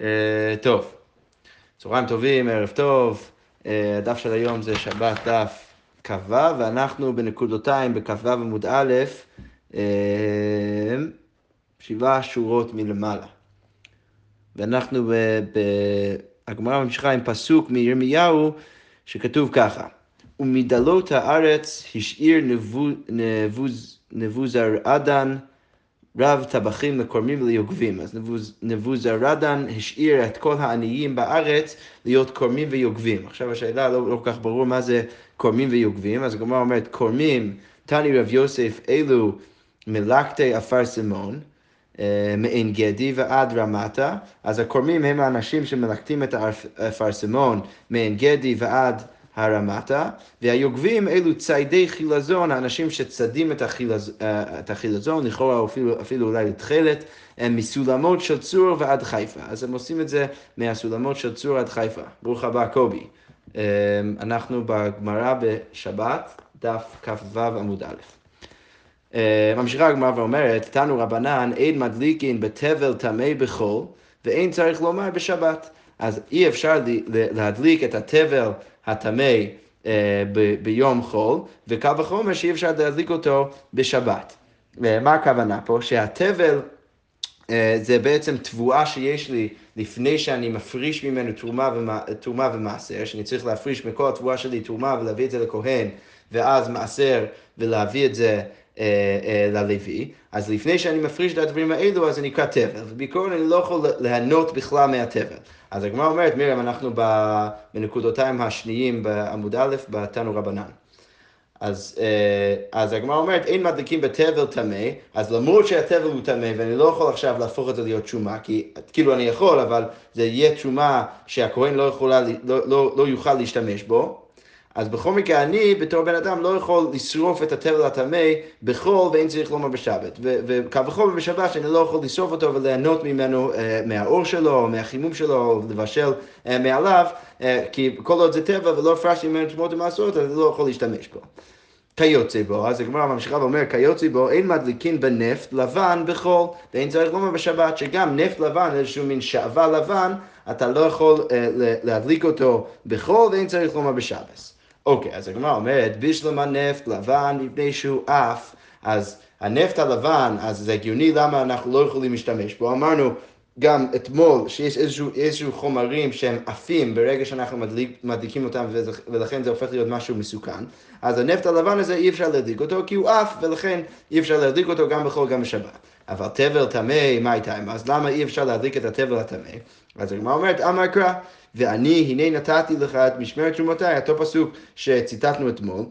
אה, טוב, צהריים טובים, ערב טוב. אה, הדף של היום זה שבת דף כ"ו, ואנחנו בנקודותיים בכ"ו עמוד א', אה, שבעה שורות מלמעלה. ואנחנו, הגמרא ממשיכה עם פסוק מירמיהו, שכתוב ככה: ומדלות הארץ השאיר נבוזרדן רב טבחים לקורמים וליוגבים. אז נבוזרדן השאיר את כל העניים בארץ להיות קורמים ויוגבים. עכשיו השאלה לא, לא כל כך ברור מה זה קורמים ויוגבים, אז הגמרא אומרת, קורמים, תני רב יוסף, אלו מלקטי עפר סימון. אה, מעין גדי ועד רמתה, אז הקורמים הם האנשים שמלקטים את האפרסמון מעין גדי ועד הרמתה, והיוגבים אלו ציידי חילזון, האנשים שצדים את, החילז, אה, את החילזון, לכאורה אפילו, אפילו אולי לתכלת, מסולמות של צור ועד חיפה. אז הם עושים את זה מהסולמות של צור עד חיפה. ברוך הבא, קובי. אה, אנחנו בגמרא בשבת, דף כ"ו עמוד א'. אה, ממשיכה הגמרא ואומרת, תנו רבנן, אין מדליקין בתבל טמא בחול, ואין צריך לומר בשבת. אז אי אפשר להדליק את התבל הטמא אה, ביום חול, וקל וחומר שאי אפשר להדליק אותו בשבת. מה הכוונה פה? שהתבל אה, זה בעצם תבואה שיש לי לפני שאני מפריש ממנו תרומה, ומה, תרומה ומעשר, שאני צריך להפריש מכל התבואה שלי תרומה ולהביא את זה לכהן, ואז מעשר ולהביא את זה אה, אה, ללוי, אז לפני שאני מפריש את הדברים האלו, אז זה נקרא תבל, ובעיקרון אני לא יכול ליהנות בכלל מהתבל. אז הגמרא אומרת, מרים, אנחנו בנקודותיים השניים בעמוד א', בתנו רבנן. אז, אה, אז הגמרא אומרת, אין מדליקים בתבל טמא, אז למרות שהתבל הוא טמא, ואני לא יכול עכשיו להפוך את זה להיות תשומה, כי כאילו אני יכול, אבל זה יהיה תשומה שהכהן לא, לא, לא, לא יוכל להשתמש בו, אז בכל מקרה, אני בתור בן אדם לא יכול לשרוף את התבל הטמא בחול ואין צריך לומר בשבת. וקו וחומר בשבת שאני לא יכול לשרוף אותו וליהנות ממנו, אה, מהאור שלו, או מהחימום שלו, או לבשל אה, מעליו, אה, כי כל עוד זה טבע ולא הפרשתי ממנו תמות ומעשרות, אז אני לא יכול להשתמש בו. כיוצא בו, אז הגמרא ממשיכה ואומר, כיוצא בו אין מדליקין בנפט לבן בחול, ואין צריך לומר בשבת, שגם נפט לבן, איזשהו מין שעווה לבן, אתה לא יכול אה, להדליק אותו בחול ואין צריך לומר בשבת. אוקיי, אז הגמרא אומרת, בשלמה נפט לבן מפני שהוא עף, אז הנפט הלבן, אז זה הגיוני למה אנחנו לא יכולים להשתמש בו. אמרנו גם אתמול שיש איזשהו, איזשהו חומרים שהם עפים ברגע שאנחנו מדליק, מדליקים אותם ולכן זה הופך להיות משהו מסוכן. אז הנפט הלבן הזה אי אפשר להדליק אותו כי הוא עף ולכן אי אפשר להדליק אותו גם בחול גם בשבת. אבל תבל טמא, מה איתה? אז למה אי אפשר להדליק את התבל הטמא? אז הגמרא אומרת, אמר קרא, ואני הנה נתתי לך את משמרת תרומותיי, אותו פסוק שציטטנו אתמול.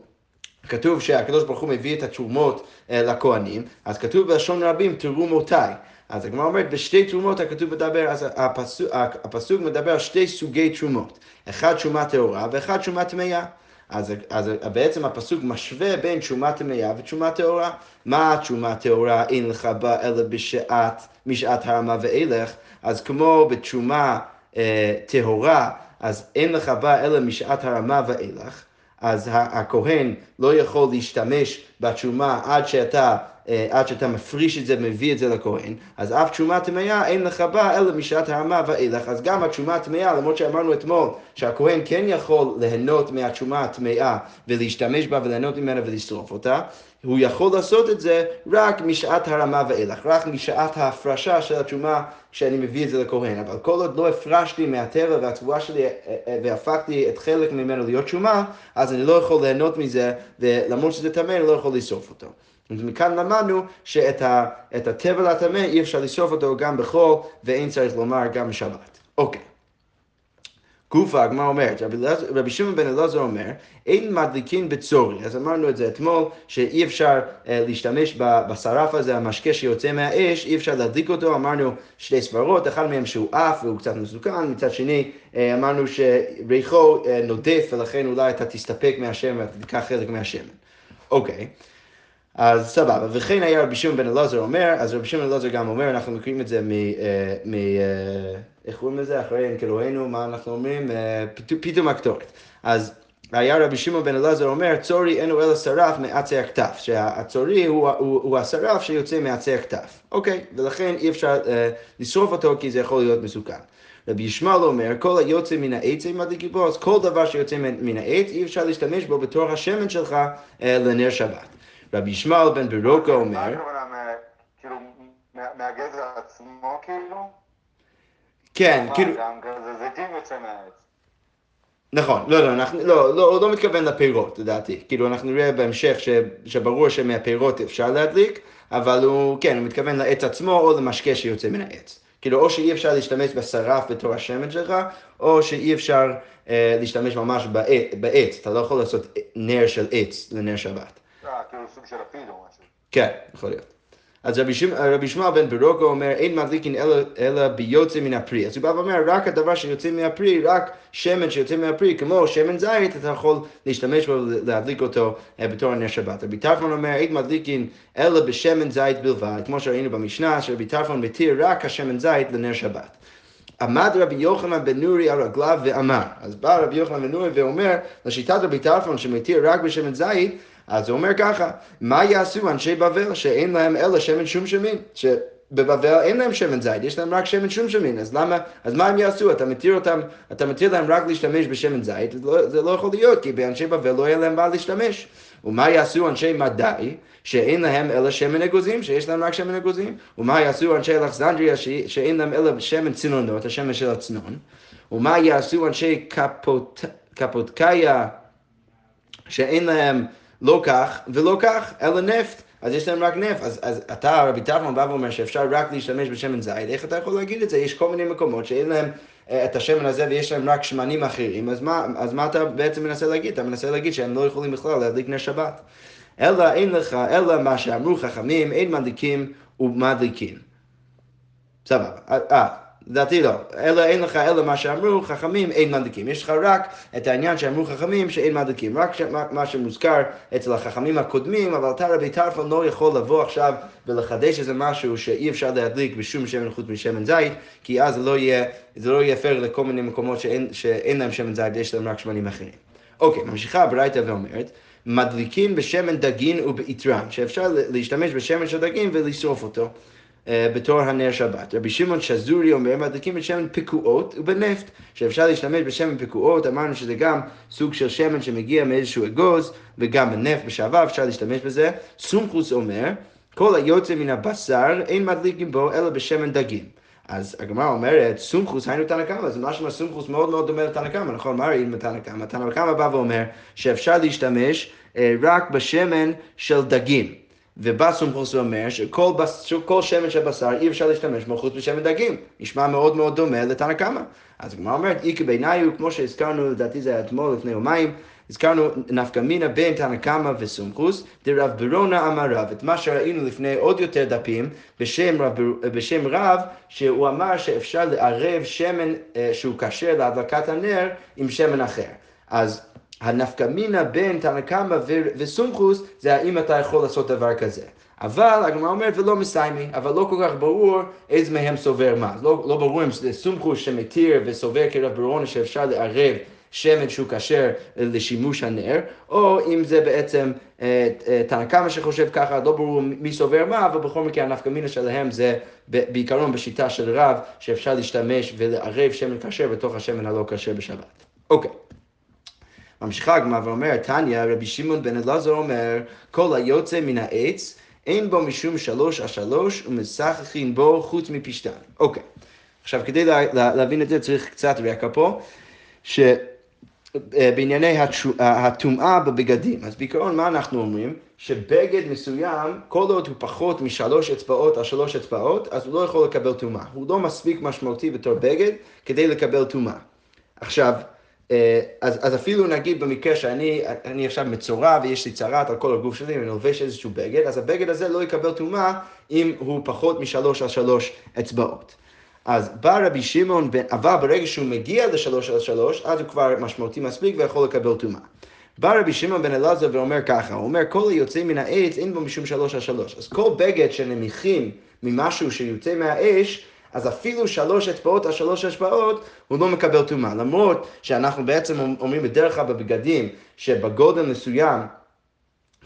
כתוב שהקדוש ברוך הוא מביא את התרומות אה, לכהנים, אז כתוב בלשון רבים תרומותיי. אז הגמרא אומרת, בשתי תרומות הכתוב מדבר, אז הפסוק, הפסוק מדבר על שתי סוגי תרומות, אחד תרומה טהורה ואחד תרומה טמאה. אז, אז בעצם הפסוק משווה בין תשומה טמאה ותשומה טהורה. מה תשומה טהורה אין לך בה אלא בשעת, משעת הרמה ואילך, אז כמו בתשומה טהורה, אז אין לך בה אלא משעת הרמה ואילך. אז הכהן לא יכול להשתמש בתשומה עד שאתה אה, עד שאתה מפריש את זה ומביא את זה לכהן, אז אף תשומה טמאה אין לך בה אלא משעת הרמה ואילך. אז גם התשומה הטמאה, למרות שאמרנו אתמול שהכהן כן יכול ליהנות מהתשומה הטמאה ולהשתמש בה וליהנות ממנה ולשרוף אותה, הוא יכול לעשות את זה רק משעת הרמה ואילך, רק משעת ההפרשה של התשומה כשאני מביא את זה לכהן. אבל כל עוד לא הפרשתי מהטבע והתבואה שלי אה, אה, והפכתי את חלק ממנו להיות תשומה, אז אני לא יכול ליהנות מזה, ולמרות שזה טמא אני לא יכול לשרוף אותו. ומכאן למדנו שאת הטבל הטמא אי אפשר לשרוף אותו גם בחול, ואין צריך לומר גם בשבת. אוקיי. גופה, הגמרא אומרת, רבי שמעון בן אלעזר אומר, אין מדליקין בצורי. אז אמרנו את זה אתמול, שאי אפשר uh, להשתמש בשרף הזה, המשקה שיוצא מהאש, אי אפשר להדליק אותו, אמרנו שתי סברות, אחד מהם שהוא עף והוא קצת מסוכן, מצד שני uh, אמרנו שריחו uh, נודף ולכן אולי אתה תסתפק מהשמן ואתה תיקח חלק מהשמן. אוקיי. Okay. אז סבבה, וכן היה רבי שמעון בן אלעזר אומר, אז רבי שמעון בן אלעזר גם אומר, אנחנו מכירים את זה מ... אה, מ אה, איך קוראים לזה? אחרי אין אלוהינו, מה אנחנו אומרים? אה, פתאום הקטורת. אז היה רבי שמעון בן אלעזר אומר, צורי אינו אלא שרף מעצי הכתף, שהצורי הוא, הוא, הוא השרף שיוצא מעצי הכתף. אוקיי, ולכן אי אפשר אה, לשרוף אותו כי זה יכול להיות מסוכן. רבי ישמעאל אומר, כל היוצא מן העץ הם מדליקים בו, אז כל דבר שיוצא מן העץ אי אפשר להשתמש בו בתור השמן שלך אה, לנר שבת. רבי ישמעאל בן ברוקה אומר... כאילו, מה- מהגזר עצמו כאילו? כן, כאילו, גם זיתים יוצא מהעץ. נכון, לא, לא, אנחנו, לא, לא, הוא לא מתכוון לפירות, לדעתי. כאילו, אנחנו נראה בהמשך ש, שברור שמהפירות אפשר להדליק, אבל הוא, כן, הוא מתכוון לעץ עצמו או למשקה שיוצא מן העץ. כאילו, או שאי אפשר להשתמש בשרף בתור השמן שלך, או שאי אפשר אה, להשתמש ממש בעץ, בעץ. אתה לא יכול לעשות נר של עץ לנר שבת. כאילו. כן, יכול להיות. אז רבי, שמע, רבי שמעון בן ברוקו אומר, אין מדליקין אלא, אלא ביוצא מן הפרי. אז הוא בא ואומר, רק הדבר שיוצא מהפרי, רק שמן שיוצא מהפרי, כמו שמן זית, אתה יכול להשתמש בו ולהדליק אותו אה, בתור נר שבת. רבי טרפון אומר, אין מדליקין אלא בשמן זית בלבד, כמו שראינו במשנה, שרבי טרפון מתיר רק השמן זית לנר שבת. עמד רבי יוחנן בן נורי על רגליו ואמר, אז בא רבי יוחנן בן נורי ואומר, לשיטת רבי טרפון שמתיר רק בשמן זית, אז הוא אומר ככה, מה יעשו אנשי בבל שאין להם אלא שמן שומשמין? שבבבל אין להם שמן זית, יש להם רק שמן שומשמין, אז למה, אז מה הם יעשו? אתה מתיר אותם, אתה מתיר להם רק להשתמש בשמן זית, זה לא, זה לא יכול להיות, כי באנשי בבל לא יהיה להם מה להשתמש. ומה יעשו אנשי מדי, שאין להם אלא שמן אגוזים, שיש להם רק שמן אגוזים? ומה יעשו אנשי אלכסנדריה, ש- שאין להם אלא שמן צינונות, השמן של הצנון? ומה יעשו אנשי קפוט, קפוטקיה, שאין להם לא כך ולא כך, אלא נפט. אז יש להם רק נפט. אז, אז אתה, רבי טרפון, בא ואומר שאפשר רק להשתמש בשמן זית, איך אתה יכול להגיד את זה? יש כל מיני מקומות שאין להם אה, את השמן הזה ויש להם רק שמנים אחרים, אז מה, אז מה אתה בעצם מנסה להגיד? אתה מנסה להגיד שהם לא יכולים בכלל להדליק נר שבת. אלא אין לך, אלא מה שאמרו חכמים, אין מדליקים ומדליקים. סבבה. אה, אה, לדעתי לא. אלא אין לך אלא מה שאמרו חכמים אין מדליקים. יש לך רק את העניין שאמרו חכמים שאין מדליקים. רק מה, שמוזכר אצל החכמים הקודמים, אבל אתה רבי טרפון לא יכול לבוא עכשיו ולחדש איזה משהו שאי אפשר להדליק בשום שמן חוץ משמן זית, כי אז זה לא יהיה, זה לא יהיה פייר לכל מיני מקומות שאין, שאין להם שמן זית ויש להם רק שמנים אחרים. אוקיי, ממשיכה הברייתא ואומרת, מדליקים בשמן דגין ובעיטרן, שאפשר להשתמש בשמן של דגין ולשרוף אותו. אה, בתור הנר שבת. רבי שמעון שזורי אומר, מדליקים בשמן פקועות ובנפט, שאפשר להשתמש בשמן פקועות, אמרנו שזה גם סוג של שמן שמגיע מאיזשהו אגוז, וגם בנפט בשעבר אפשר להשתמש בזה. סומכוס אומר, כל היוצא מן הבשר אין מדליקים בו אלא בשמן דגים. אז הגמרא אומרת, סומכוס היינו תנא קמא, אז משמע סומכוס מאוד מאוד דומה לתנא קמא, נכון? מה ראינו בתנא קמא? תנא קמא בא ואומר שאפשר להשתמש אה, רק בשמן של דגים. ובא סומכוס ואומר שכל בס- שכל שמן של בשר אי אפשר להשתמש בו חוץ משמן דגים. נשמע מאוד מאוד דומה לתנא קמא. אז הגמרא אומרת, בעיניי הוא, כמו שהזכרנו, לדעתי זה היה אתמול לפני יומיים, הזכרנו נפקא מינה בין תנא קמא וסומכוס, דרב ברונה אמר רב, את מה שראינו לפני עוד יותר דפים, בשם רב, בשם רב, שהוא אמר שאפשר לערב שמן אה, שהוא כשר להדלקת הנר עם שמן אחר. אז הנפקא מינה בין תנא קמא וסומכוס זה האם אתה יכול לעשות דבר כזה. אבל הגמרא אומרת ולא מסיימי, אבל לא כל כך ברור איזה מהם סובר מה. לא, לא ברור אם זה סומכוס שמתיר וסובר כרב ברונה שאפשר לערב שמן שהוא כשר לשימוש הנר, או אם זה בעצם אה, אה, תנא קמא שחושב ככה, לא ברור מי סובר מה, אבל בכל מקרה הנפקא מינה שלהם זה בעיקרון בשיטה של רב, שאפשר להשתמש ולערב שמן כשר בתוך השמן הלא כשר בשבת. אוקיי. ממשיכה הגמרא ואומרת, תניא, רבי שמעון בן אלעזר אומר, כל היוצא מן העץ, אין בו משום שלוש על שלוש, ומשחקים בו חוץ מפשתן. אוקיי. עכשיו, כדי לה, לה, להבין את זה צריך קצת רקע פה, שבענייני הטומאה בבגדים. אז בעיקרון, מה אנחנו אומרים? שבגד מסוים, כל עוד הוא פחות משלוש אצבעות על שלוש אצבעות, אז הוא לא יכול לקבל טומאה. הוא לא מספיק משמעותי בתור בגד כדי לקבל טומאה. עכשיו, אה, אז, אז אפילו נגיד במקרה שאני אני עכשיו מצורע ויש לי צרעת על כל הגוף שלי ואני לובש איזשהו בגד, אז הבגד הזה לא יקבל טומאה אם הוא פחות משלוש על שלוש אצבעות. אז בא רבי שמעון, אבל ברגע שהוא מגיע לשלוש על שלוש, אז הוא כבר משמעותי מספיק ויכול לקבל טומאה. בא רבי שמעון בן אלעזר ואומר ככה, הוא אומר כל היוצא מן העץ אין בו משום שלוש על שלוש. אז כל בגד שנמיכים ממשהו שיוצא מהאש, אז אפילו שלוש אצבעות על שלוש אצבעות, הוא לא מקבל טומאה. למרות שאנחנו בעצם אומרים בדרך כלל בבגדים, שבגודל מסוים,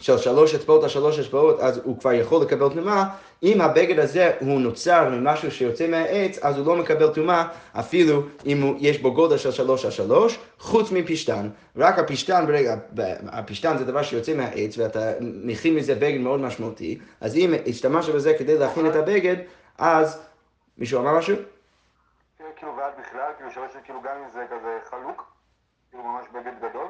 של שלוש אצבעות על שלוש אצבעות, אז הוא כבר יכול לקבל טומאה. אם הבגד הזה הוא נוצר ממשהו שיוצא מהעץ, אז הוא לא מקבל טומאה, אפילו אם הוא, יש בו גודל של שלוש על שלוש, חוץ מפשתן. רק הפשתן, ברגע, הפשתן זה דבר שיוצא מהעץ, ואתה מכין מזה בגד מאוד משמעותי, אז אם השתמשת בזה כדי להכין את הבגד, אז... מישהו אמר משהו? כן, כאילו, ועד בכלל, כאילו, שווה שכאילו גם אם זה כזה חלוק, כאילו ממש בגד גדול.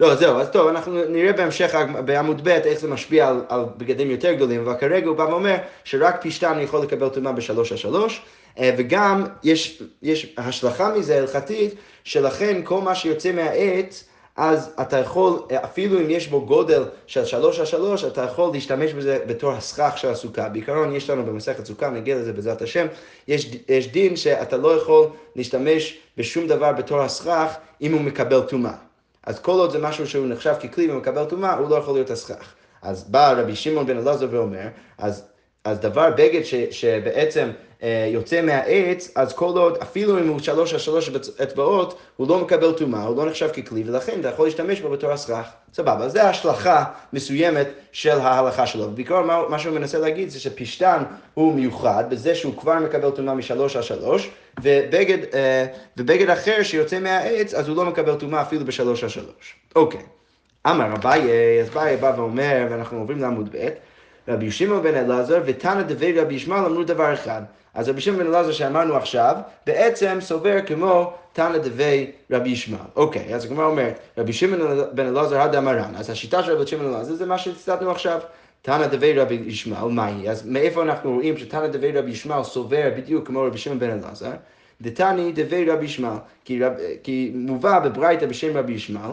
לא, זהו, אז טוב, אנחנו נראה בהמשך בעמוד ב' איך זה משפיע על, על בגדים יותר גדולים, אבל כרגע הוא בא ואומר שרק פשתן יכול לקבל טומאה בשלוש על שלוש, אה, וגם יש, יש השלכה מזה הלכתית, שלכן כל מה שיוצא מהעץ, אז אתה יכול, אפילו אם יש בו גודל של שלוש על שלוש, אתה יכול להשתמש בזה בתור הסכך של הסוכה. בעיקרון יש לנו במסכת סוכה, נגיע לזה בעזרת השם, יש, יש דין שאתה לא יכול להשתמש בשום דבר בתור הסכך אם הוא מקבל טומאה. אז כל עוד זה משהו שהוא נחשב ככלי ומקבל טומאה, הוא לא יכול להיות הסכך. אז בא רבי שמעון בן אלעזר ואומר, אז, אז דבר בגד ש, שבעצם יוצא מהעץ, אז כל עוד, אפילו אם הוא שלוש על שלוש אצבעות, הוא לא מקבל טומאה, הוא לא נחשב ככלי, ולכן אתה יכול להשתמש בו בתור הסכך. סבבה, זו השלכה מסוימת של ההלכה שלו. בעיקרון מה, מה שהוא מנסה להגיד זה שפשטן הוא מיוחד בזה שהוא כבר מקבל טומאה משלוש על שלוש, ובגד, אה, ובגד אחר שיוצא מהעץ, אז הוא לא מקבל טומאה אפילו בשלוש על שלוש. אוקיי. אמר אביי, אז אביי בא ואומר, ואנחנו עוברים לעמוד ב', רבי שמעון בן אלעזר ותנא דבי רבי ישמעאל אמרו דבר אחד. אז רבי שמעון בן אלעזר שאמרנו עכשיו, בעצם סובר כמו תנא דבי רבי ישמעאל. אוקיי, אז הגמרא אומרת, רבי שמעון בן אלעזר הדה מרן, אז השיטה של רבי שמעון בן אלעזר זה מה שהצטטנו עכשיו. תנא דבי רבי ישמעאל, מהי? אז מאיפה אנחנו רואים שתנא דבי רבי ישמעאל סובר בדיוק כמו רבי שמעון בן אלעזר? דתני דבי רבי ישמעאל, כי, רב, כי מובא בברייתא בשם רבי ישמעאל,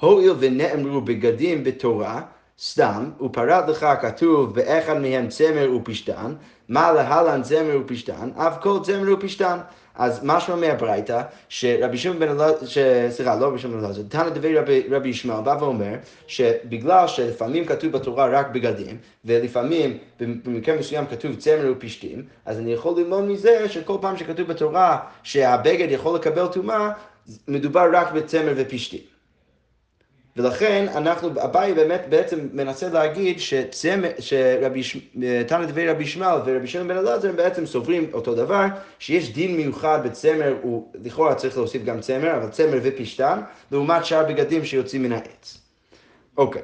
הואיל ונאמרו בגדים בתורה, סתם, ופרט לך כתוב באחד מהם צמר ופשתן, מה להלן צמר ופשתן, אף כל צמר ופשתן. אז משמע מהברייתא, שרבי שמעון בן אלעזר, סליחה, לא רבי שמעון בן אלעזר, תנא דבי רבי, רבי ישמעאל בא ואומר, שבגלל שלפעמים כתוב בתורה רק בגדים, ולפעמים במקרה מסוים כתוב צמר ופשתים, אז אני יכול ללמוד מזה שכל פעם שכתוב בתורה שהבגד יכול לקבל טומאה, מדובר רק בצמר ופשתים. ולכן אנחנו, אביי באמת בעצם מנסה להגיד שתנא דבי רבי ישמעאל ורבי שמעון בן אלעזר הם בעצם סוברים אותו דבר, שיש דין מיוחד בצמר, הוא לכאורה צריך להוסיף גם צמר, אבל צמר ופשתן, לעומת שאר בגדים שיוצאים מן העץ. אוקיי.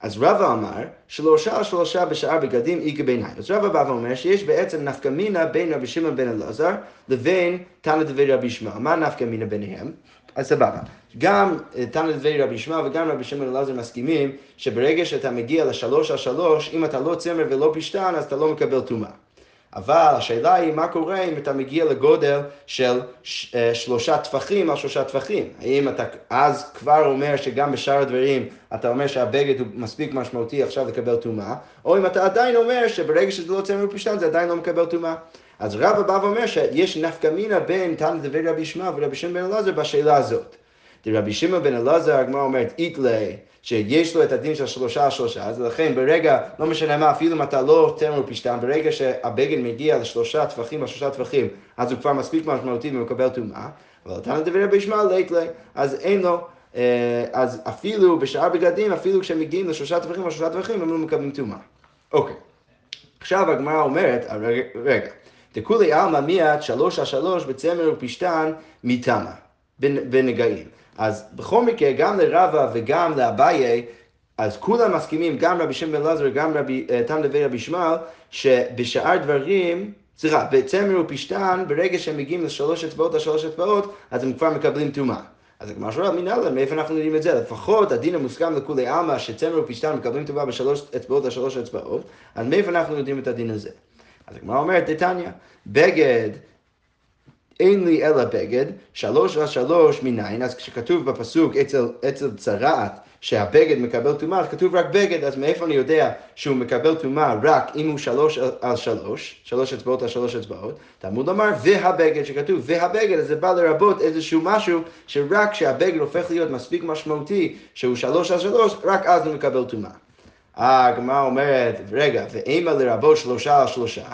אז רבא אמר שלושה שלושה בשאר בגדים איגה בעיניי. אז רבא בא ואומר שיש בעצם נפקא מינה בין רבי שמעון בן אלעזר לבין תנא דבי רבי ישמעאל. מה נפקא מינה ביניהם? אז סבבה. גם אה, תנא דבי רבי ישמעאל וגם רבי שמעון אלעזר מסכימים שברגע שאתה מגיע לשלוש על שלוש, אם אתה לא צמר ולא פשטן, אז אתה לא מקבל טומאה. אבל השאלה היא מה קורה אם אתה מגיע לגודל של אה, שלושה טפחים על שלושה טפחים. האם אתה אז כבר אומר שגם בשאר הדברים אתה אומר שהבגד הוא מספיק משמעותי עכשיו לקבל טומאה, או אם אתה עדיין אומר שברגע שזה לא צמר ופשטן זה עדיין לא מקבל טומאה. אז רבא בא ואומר שיש נפקא מינה בין תנא דבי רבי ישמעאל ורבי שמעון בן אלעזר בשאלה הזאת. רבי שמעון בן אלעזר, הגמרא אומרת, איתלי, שיש לו את הדין של שלושה על שלושה, אז לכן ברגע, לא משנה מה, אפילו אם אתה לא תמר פשטן, ברגע שהבגד מגיע לשלושה טפחים, לשלושה טפחים, אז הוא כבר מספיק משמעותי ומקבל טומאה, אבל תנא דבי רבי ישמעאל איתלי, אז אין לו, אה, אז אפילו בשאר בגדים, אפילו כשהם מגיעים לשלושה טפחים, לשלושה טפחים, הם לא מקבלים טומאה. אוקיי. עכשיו הגמרא אומרת, רגע, דכולי עלמא מיעט שלוש על שלוש בצמר ופשתן מתמה, בנגעים. אז בכל מקרה, גם לרבא וגם לאביי, אז כולם מסכימים, גם רבי שם בן לזר וגם רבי אה, תם דבי רבי ישמעאל, שבשאר דברים, סליחה, בצמר ופשתן, ברגע שהם מגיעים לשלוש אצבעות לשלוש אצבעות, אז הם כבר מקבלים טומאה. אז הגמרא שואל, מנהלן, מאיפה אנחנו יודעים את זה? לפחות הדין המוסכם לכולי עלמא, שצמר ופשתן מקבלים טומאה בשלוש אצבעות לשלוש אצבעות, אז מאיפה אנחנו יודעים את הדין הזה? אז הגמרא אומרת, דתניא, בגד, אין לי אלא בגד, שלוש על שלוש מניין, אז כשכתוב בפסוק אצל, אצל צרעת שהבגד מקבל טומאה, כתוב רק בגד, אז מאיפה אני יודע שהוא מקבל טומאה רק אם הוא שלוש על שלוש, שלוש אצבעות על שלוש אצבעות? תלמוד לומר והבגד, שכתוב והבגד, אז זה בא לרבות איזשהו משהו שרק כשהבגד הופך להיות מספיק משמעותי, שהוא שלוש על שלוש, רק אז הוא מקבל טומאה. הגמרא אומרת, רגע, ואימא לרבות שלושה על שלושה,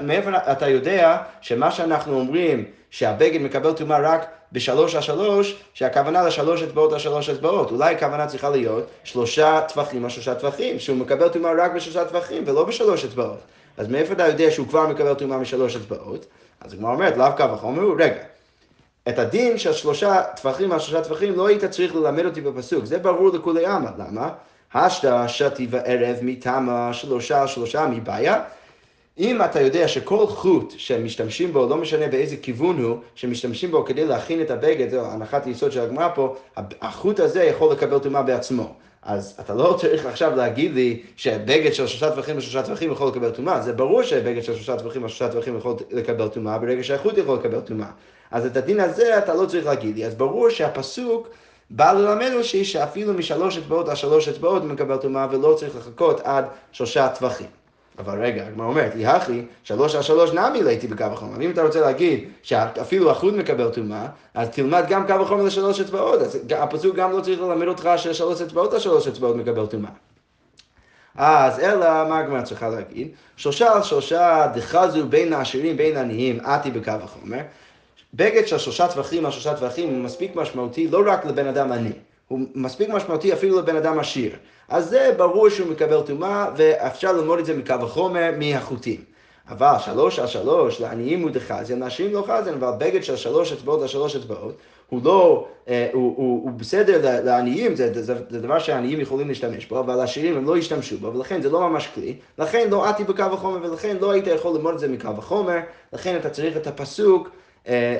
מאיפה, אתה יודע שמה שאנחנו אומרים, שהבגד מקבל טומאה רק בשלוש על שלוש, שהכוונה לשלוש אצבעות על שלוש אצבעות. אולי הכוונה צריכה להיות שלושה טווחים על שלושה טווחים, שהוא מקבל טומאה רק בשלושה טווחים ולא בשלוש אצבעות. אז מאיפה אתה יודע שהוא כבר מקבל טומאה משלוש אצבעות? אז הגמרא אומרת, לאו קו וחומר, רגע. את הדין של שלושה טווחים על שלושה טווחים לא היית צריך ללמד אותי בפסוק, זה ברור לכולי עלמא, למה? השתא שתי וערב מתמה שלושה שלושה מבעיה. אם אתה יודע שכל חוט שמשתמשים בו, לא משנה באיזה כיוון הוא, שמשתמשים בו כדי להכין את הבגד, זו הנחת היסוד של הגמרא פה, החוט הזה יכול לקבל טומאה בעצמו. אז אתה לא צריך עכשיו להגיד לי שבגד של שלושה טווחים ושלושה טווחים יכול לקבל טומאה. זה ברור שבגד של שלושה טווחים ושלושה טווחים יכול לקבל טומאה ברגע שהחוט יכול לקבל טומאה. אז את הדין הזה אתה לא צריך להגיד לי. אז ברור שהפסוק בא ללמד אותי שאפילו משלוש אצבעות על שלוש אצבעות מקבל טומאה ולא צריך לחכות עד שלושה טווחים. אבל רגע, הגמרא אומרת, יחי, שלוש על שלוש נמי לאיתי בקו החומר. אם אתה רוצה להגיד שאפילו החוט מקבל טומאה, אז תלמד גם קו החומר לשלוש אצבעות. אז הפסוק גם לא צריך ללמד אותך ששלוש אצבעות על שלוש אצבעות מקבל טומאה. אז אלא, מה הגמרא צריכה להגיד? שלושה על שלושה דחזו בין העשירים בין העניים, עתי בקו החומר. בגד של שלושה טווחים על שלושה טווחים הוא מספיק משמעותי לא רק לבן אדם עני, הוא מספיק משמעותי אפילו לבן אדם עשיר. אז זה ברור שהוא מקבל טומאה, ואפשר ללמוד את זה מקו החומר, מהחוטים. אבל שלוש על שלוש, לעניים הוא דחזיין, לעשירים לא חזיין, אבל בגד של שלוש אצבעות על שלוש אצבעות, הוא לא, אה, הוא, הוא, הוא בסדר לעניים, זה, זה, זה דבר שהעניים יכולים להשתמש בו, אבל לעשירים הם לא ישתמשו בו, ולכן זה לא ממש כלי, לכן לא עטי בקו החומר, ולכן לא היית יכול ללמוד את זה מקו החומר, לכן אתה צריך את הפסוק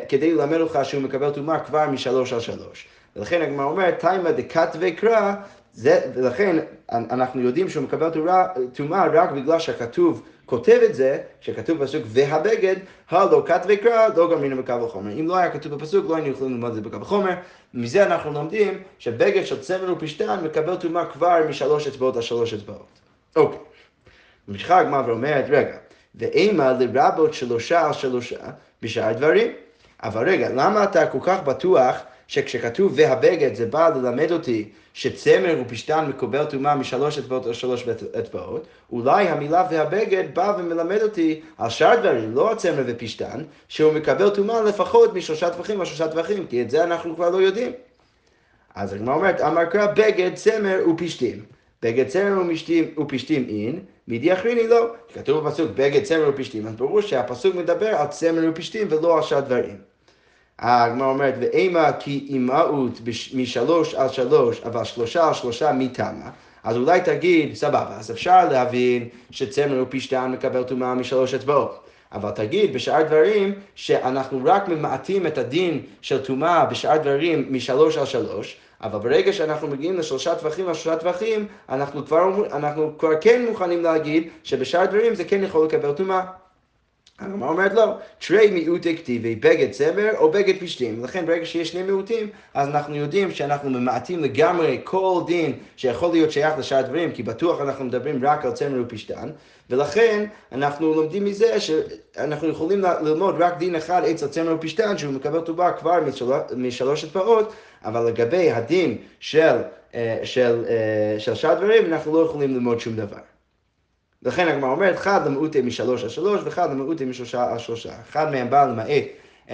כדי ללמד אותך שהוא מקבל טומאה כבר משלוש על שלוש. ולכן הגמרא אומרת, תימא דקת וקרא, ולכן אנחנו יודעים שהוא מקבל טומאה רק בגלל שהכתוב כותב את זה, שכתוב בפסוק והבגד, הלא כת וקרא, לא גמרינו בקו החומר. אם לא היה כתוב בפסוק, לא היינו יכולים ללמוד את זה בקו החומר. מזה אנחנו לומדים שבגד של צמר ופשתן מקבל טומאה כבר משלוש אצבעות על שלוש אצבעות. אוקיי. ממשיכה הגמרא ואומרת, רגע, ואימה לרבות שלושה על שלושה בשאר דברים. אבל רגע, למה אתה כל כך בטוח שכשכתוב והבגד זה בא ללמד אותי שצמר ופשתן מקובל טומאה משלוש אצבעות או שלוש אצבעות, אולי המילה והבגד בא ומלמד אותי על שאר דברים, לא הצמר ופשתן, שהוא מקבל טומאה לפחות משלושה טווחים או שלושה טווחים, כי את זה אנחנו כבר לא יודעים. אז הגמרא אומרת, אמר קרא בגד, צמר ופשתים. בגד צמר ופשתים אין, מידי אחריני לא. כתוב בפסוק בגד צמר ופשתים, אז ברור שהפסוק מדבר על צמר ופשתים ולא על שאר דברים. הגמרא אומרת, ואימה כי אימהות משלוש על שלוש, אבל שלושה על שלושה מתמה. אז אולי תגיד, סבבה, אז אפשר להבין שצמר ופשתן מקבל טומאה משלוש אצבעות. אבל תגיד בשאר דברים שאנחנו רק ממעטים את הדין של טומאה בשאר דברים משלוש על שלוש, אבל ברגע שאנחנו מגיעים לשלושה טווחים על שלושה טווחים, אנחנו כבר, אנחנו כבר כן מוכנים להגיד שבשאר דברים זה כן יכול לקבל טומאה. הגמרא אומרת לא, תרי מיעוטי כתיבי בגד צבר או בגד פשתים. לכן ברגע שיש שני מיעוטים, אז אנחנו יודעים שאנחנו ממעטים לגמרי כל דין שיכול להיות שייך לשאר הדברים, כי בטוח אנחנו מדברים רק על צמר ופשתן, ולכן אנחנו לומדים מזה שאנחנו יכולים ללמוד רק דין אחד אצל צמר ופשתן, שהוא מקבל טובה כבר משלוש אצבעות, אבל לגבי הדין אה, אה, של שאר הדברים, אנחנו לא יכולים ללמוד שום דבר. לכן הגמרא אומרת, אחד למעוטי משלוש על שלוש ואחד למעוטי משלושה על שלושה. אחד מהם בא למעט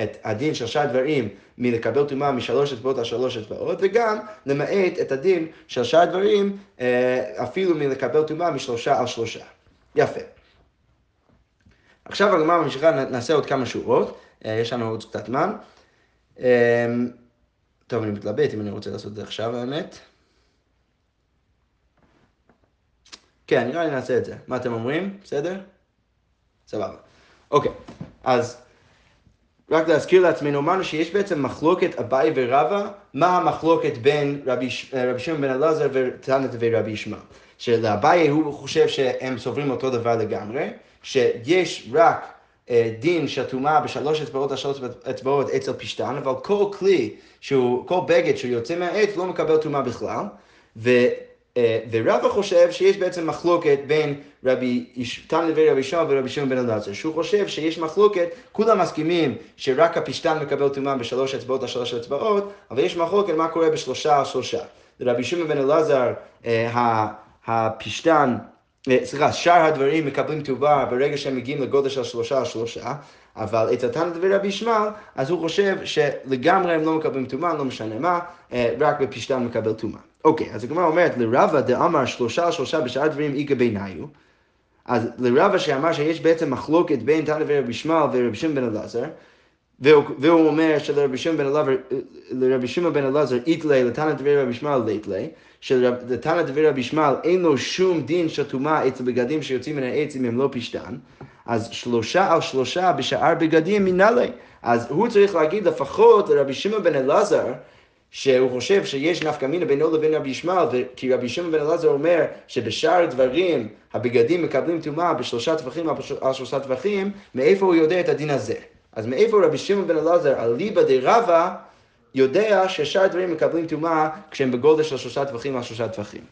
את הדין של שאר דברים מלקבל טומאה משלוש אצבעות על שלוש אצבעות, וגם למעט את הדין של שאר דברים אה, אפילו מלקבל טומאה משלושה על שלושה. יפה. עכשיו הגמרא ממשיכה, נעשה עוד כמה שורות, אה, יש לנו עוד קצת זמן. אה, טוב, אני מתלבט אם אני רוצה לעשות את זה עכשיו, האמת. כן, נראה לי נעשה את זה. מה אתם אומרים? בסדר? סבבה. אוקיי, אז רק להזכיר לעצמנו, אמרנו שיש בעצם מחלוקת אביי ורבא, מה המחלוקת בין רבי, רבי שמעון בן אלעזר ותנת ורבי ישמעאל. שלאביי הוא חושב שהם סוברים אותו דבר לגמרי, שיש רק אה, דין של טומאה בשלוש אצבעות על שלוש אצבעות אצל פשטן, אבל כל כלי, שהוא, כל בגד שהוא יוצא מהעץ לא מקבל טומאה בכלל, ו... אה, ורבא חושב שיש בעצם מחלוקת בין רבי תנא ורבי שמעון ורבי שמעון בן אלעזר, שהוא חושב שיש מחלוקת, כולם מסכימים שרק הפשתן מקבל טומאה בשלוש אצבעות על שלוש אצבעות, אבל יש מחלוקת מה קורה בשלושה על שלושה. רבי שמעון בן אלעזר, אה, הפשתן, אה, סליחה, שאר הדברים מקבלים טובה ברגע שהם מגיעים לגודל של שלושה על שלושה, אבל את התנא דבי רבי ישמעאל, אז הוא חושב שלגמרי הם לא מקבלים טומאה, לא משנה מה, רק בפשתן מקבל טומאה. אוקיי, אז הגמרא אומרת, לרבה דאמר שלושה על שלושה בשאר דברים איכא ביניו, אז לרבה שאמר שיש בעצם מחלוקת בין תנא דבי רבי ישמעאל ורבי שמעון בן אלעזר, והוא, אומר שלרבי שמעון בן אלעזר, שמעון איתלי לתנא דבי רבי ישמעאל ליתלי, שלתנא דבי רבי ישמעאל אין לו שום דין של טומאה אצל בגדים שיוצאים מן העץ אם הם לא פשתן, אז שלושה על שלושה בשאר בגדים מנהלי. אז הוא צריך להגיד לפחות לרבי שמעון בן אלעזר, שהוא חושב שיש נפקא מינה בינו לבין רבי ישמעאל, כי רבי שמעון בן אלעזר אומר שבשאר דברים הבגדים מקבלים טומאה בשלושה טווחים על שלושה טווחים, מאיפה הוא יודע את הדין הזה? אז מאיפה רבי שמעון בן אלעזר, על ליבא דרבה, יודע ששאר הדברים מקבלים טומאה כשהם בגודל של שלושה טווחים על שלושה טווחים.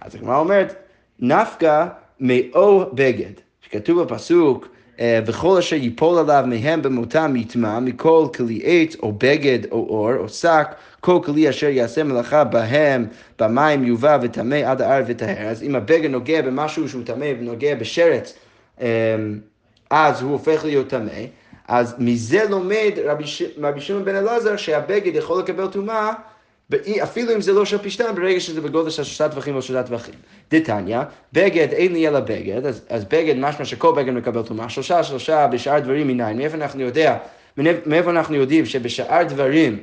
אז הגמרא אומרת, נפקא מאו בגד, שכתוב בפסוק, וכל אשר ייפול עליו מהם במותם יטמע, מכל כלי עץ או בגד או אור או שק, כל כלי אשר יעשה מלאכה בהם במים יובא וטמא עד הארץ וטהר. אז אם הבגד נוגע במשהו שהוא טמא ונוגע בשרץ, אה, אז הוא הופך להיות טמא. אז מזה לומד רבי, ש... רבי שמעון בן אלעזר שהבגד יכול לקבל טומאה אפילו אם זה לא של פשטן, ברגע שזה בגודל של שלושה טווחים או שלושה טווחים. דתניא, בגד אין לי אלא בגד, אז, אז בגד משמע שכל בגד מקבל טומאה, שלושה שלושה בשאר דברים מניין, מאיפה אנחנו יודע, מאיפה אנחנו יודעים שבשאר דברים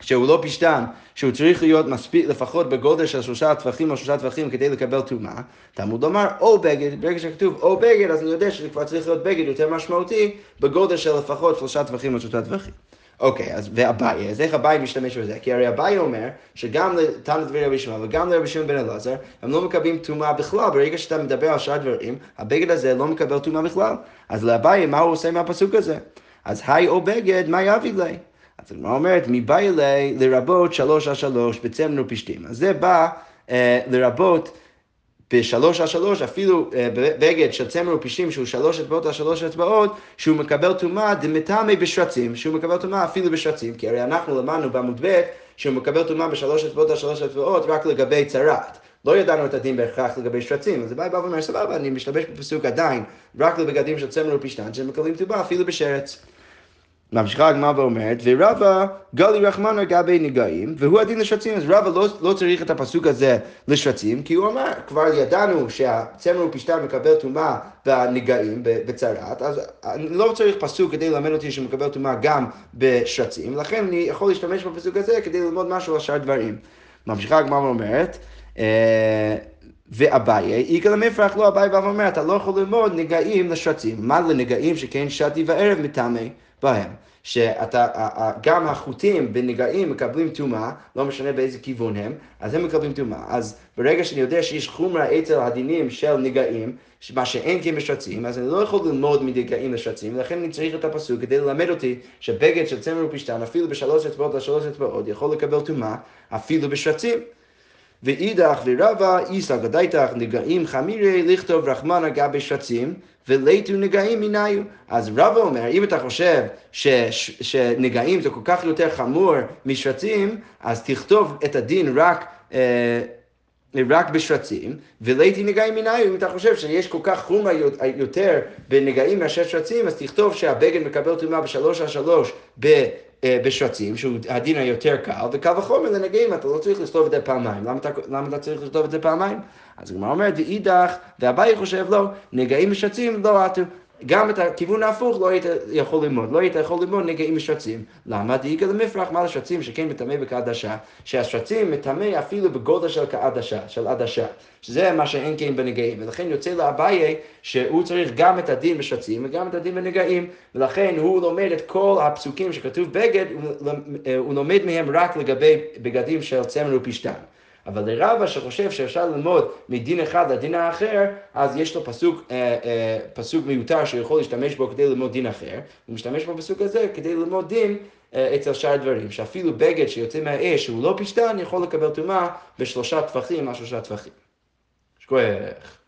שהוא לא פשטן, שהוא צריך להיות מספיק לפחות בגודל של שלושה טווחים או שלושה טווחים כדי לקבל טומאה, תלמוד לומר או בגד, ברגע שכתוב או בגד, אז אני יודע שזה כבר צריך להיות בגד יותר משמעותי בגודל של לפחות שלושה טווחים או שלושה טווחים. אוקיי, אז ואביי, אז איך אביי משתמש בזה? כי הרי אביי אומר שגם לתנא דברי רבי שמעון וגם לרבי שמעון בן אלעזר, הם לא מקבלים טומאה בכלל, ברגע שאתה מדבר על שאר דברים, הבגד הזה לא מקבל טומאה בכלל. אז לאביי, מה הוא עושה מהפסוק הזה? אז היי או בגד, מה יביא לי? אז הגמרא אומרת, מבאי אלי לרבות שלוש על שלוש בצמר ופשתים. אז זה בא אה, לרבות בשלוש על שלוש, אפילו אה, בגד של צמר ופשתים שהוא שלוש אצבעות על שלוש אצבעות, שהוא מקבל טומאה דמטמא בשרצים, שהוא מקבל טומאה אפילו בשרצים, כי הרי אנחנו למדנו בעמוד ב' שהוא מקבל טומאה בשלוש אצבעות על שלוש אצבעות רק לגבי צרת. לא ידענו את הדין בהכרח לגבי שרצים, אז הבא ואומר, סבבה, אני משתמש בפסוק עדיין, רק לבגדים של צמר ופשתן, שמקבלים טומאה אפילו בשרץ. ממשיכה הגמרא ואומרת, ורבא גלי רחמנא גבי נגעים, והוא הדין לשרצים, אז רבא לא, לא צריך את הפסוק הזה לשרצים, כי הוא אמר, כבר ידענו שהצמר ופשתן מקבל טומאה בנגעים, בצרת, אז אני לא צריך פסוק כדי ללמד אותי שהוא מקבל טומאה גם בשרצים, לכן אני יכול להשתמש בפסוק הזה כדי ללמוד משהו על שאר דברים. ממשיכה הגמרא ואומרת, אה, ואביי, איכא למפרח לא אביי ואומר, אתה לא יכול ללמוד נגעים לשרצים, מה לנגעים שכן שתי וערב מטמא. בהם. שאתה, גם החוטים בנגעים מקבלים טומאה, לא משנה באיזה כיוון הם, אז הם מקבלים טומאה. אז ברגע שאני יודע שיש חומרה אצל הדינים של נגעים, מה שאין כן בשרצים, אז אני לא יכול ללמוד מנגעים לשרצים, ולכן אני צריך את הפסוק כדי ללמד אותי שבגד של צמר ופשתן, אפילו בשלוש אצבעות לשלוש אצבעות, יכול לקבל טומאה, אפילו בשרצים. ואידך ורבא איסא גדייתך נגעים חמירי לכתוב רחמנא גבי שרצים וליתו נגעים מניו. אז רבא אומר, אם אתה חושב ש, ש, שנגעים זה כל כך יותר חמור משרצים, אז תכתוב את הדין רק... אה, רק בשרצים, ולייתי נגעים מניו, אם אתה חושב שיש כל כך חומרה יותר בנגעים מאשר שרצים, אז תכתוב שהבגד מקבל טומאה בשלוש על שלוש בשרצים, שהוא הדין היותר קל, וקל וחומר לנגעים, אתה לא צריך לכתוב את זה פעמיים. למה אתה, למה אתה צריך לכתוב את זה פעמיים? אז הגמרא אומרת, ואידך, ואביי חושב, לא, נגעים בשרצים לא עטו. גם את הכיוון ההפוך לא היית יכול ללמוד, לא היית יכול ללמוד נגעים משרצים. למה? דאיגה למפרח, מה לשרצים שכן מטמא כעדשה? שהשרצים מטמא אפילו בגודל של כעדשה, של עדשה. שזה מה שאין כן בנגעים. ולכן יוצא לאביי שהוא צריך גם את הדין בשרצים וגם את הדין בנגעים. ולכן הוא לומד את כל הפסוקים שכתוב בגד, הוא לומד מהם רק לגבי בגדים של צמר ופשתן. אבל לרבה שחושב שאפשר ללמוד מדין אחד לדין האחר, אז יש לו פסוק, אה, אה, פסוק מיותר שהוא יכול להשתמש בו כדי ללמוד דין אחר, הוא משתמש בפסוק הזה כדי ללמוד דין אה, אצל שאר הדברים, שאפילו בגד שיוצא מהאש שהוא לא פשטן יכול לקבל טומאה בשלושה טפחים על שלושה טפחים. שכוח.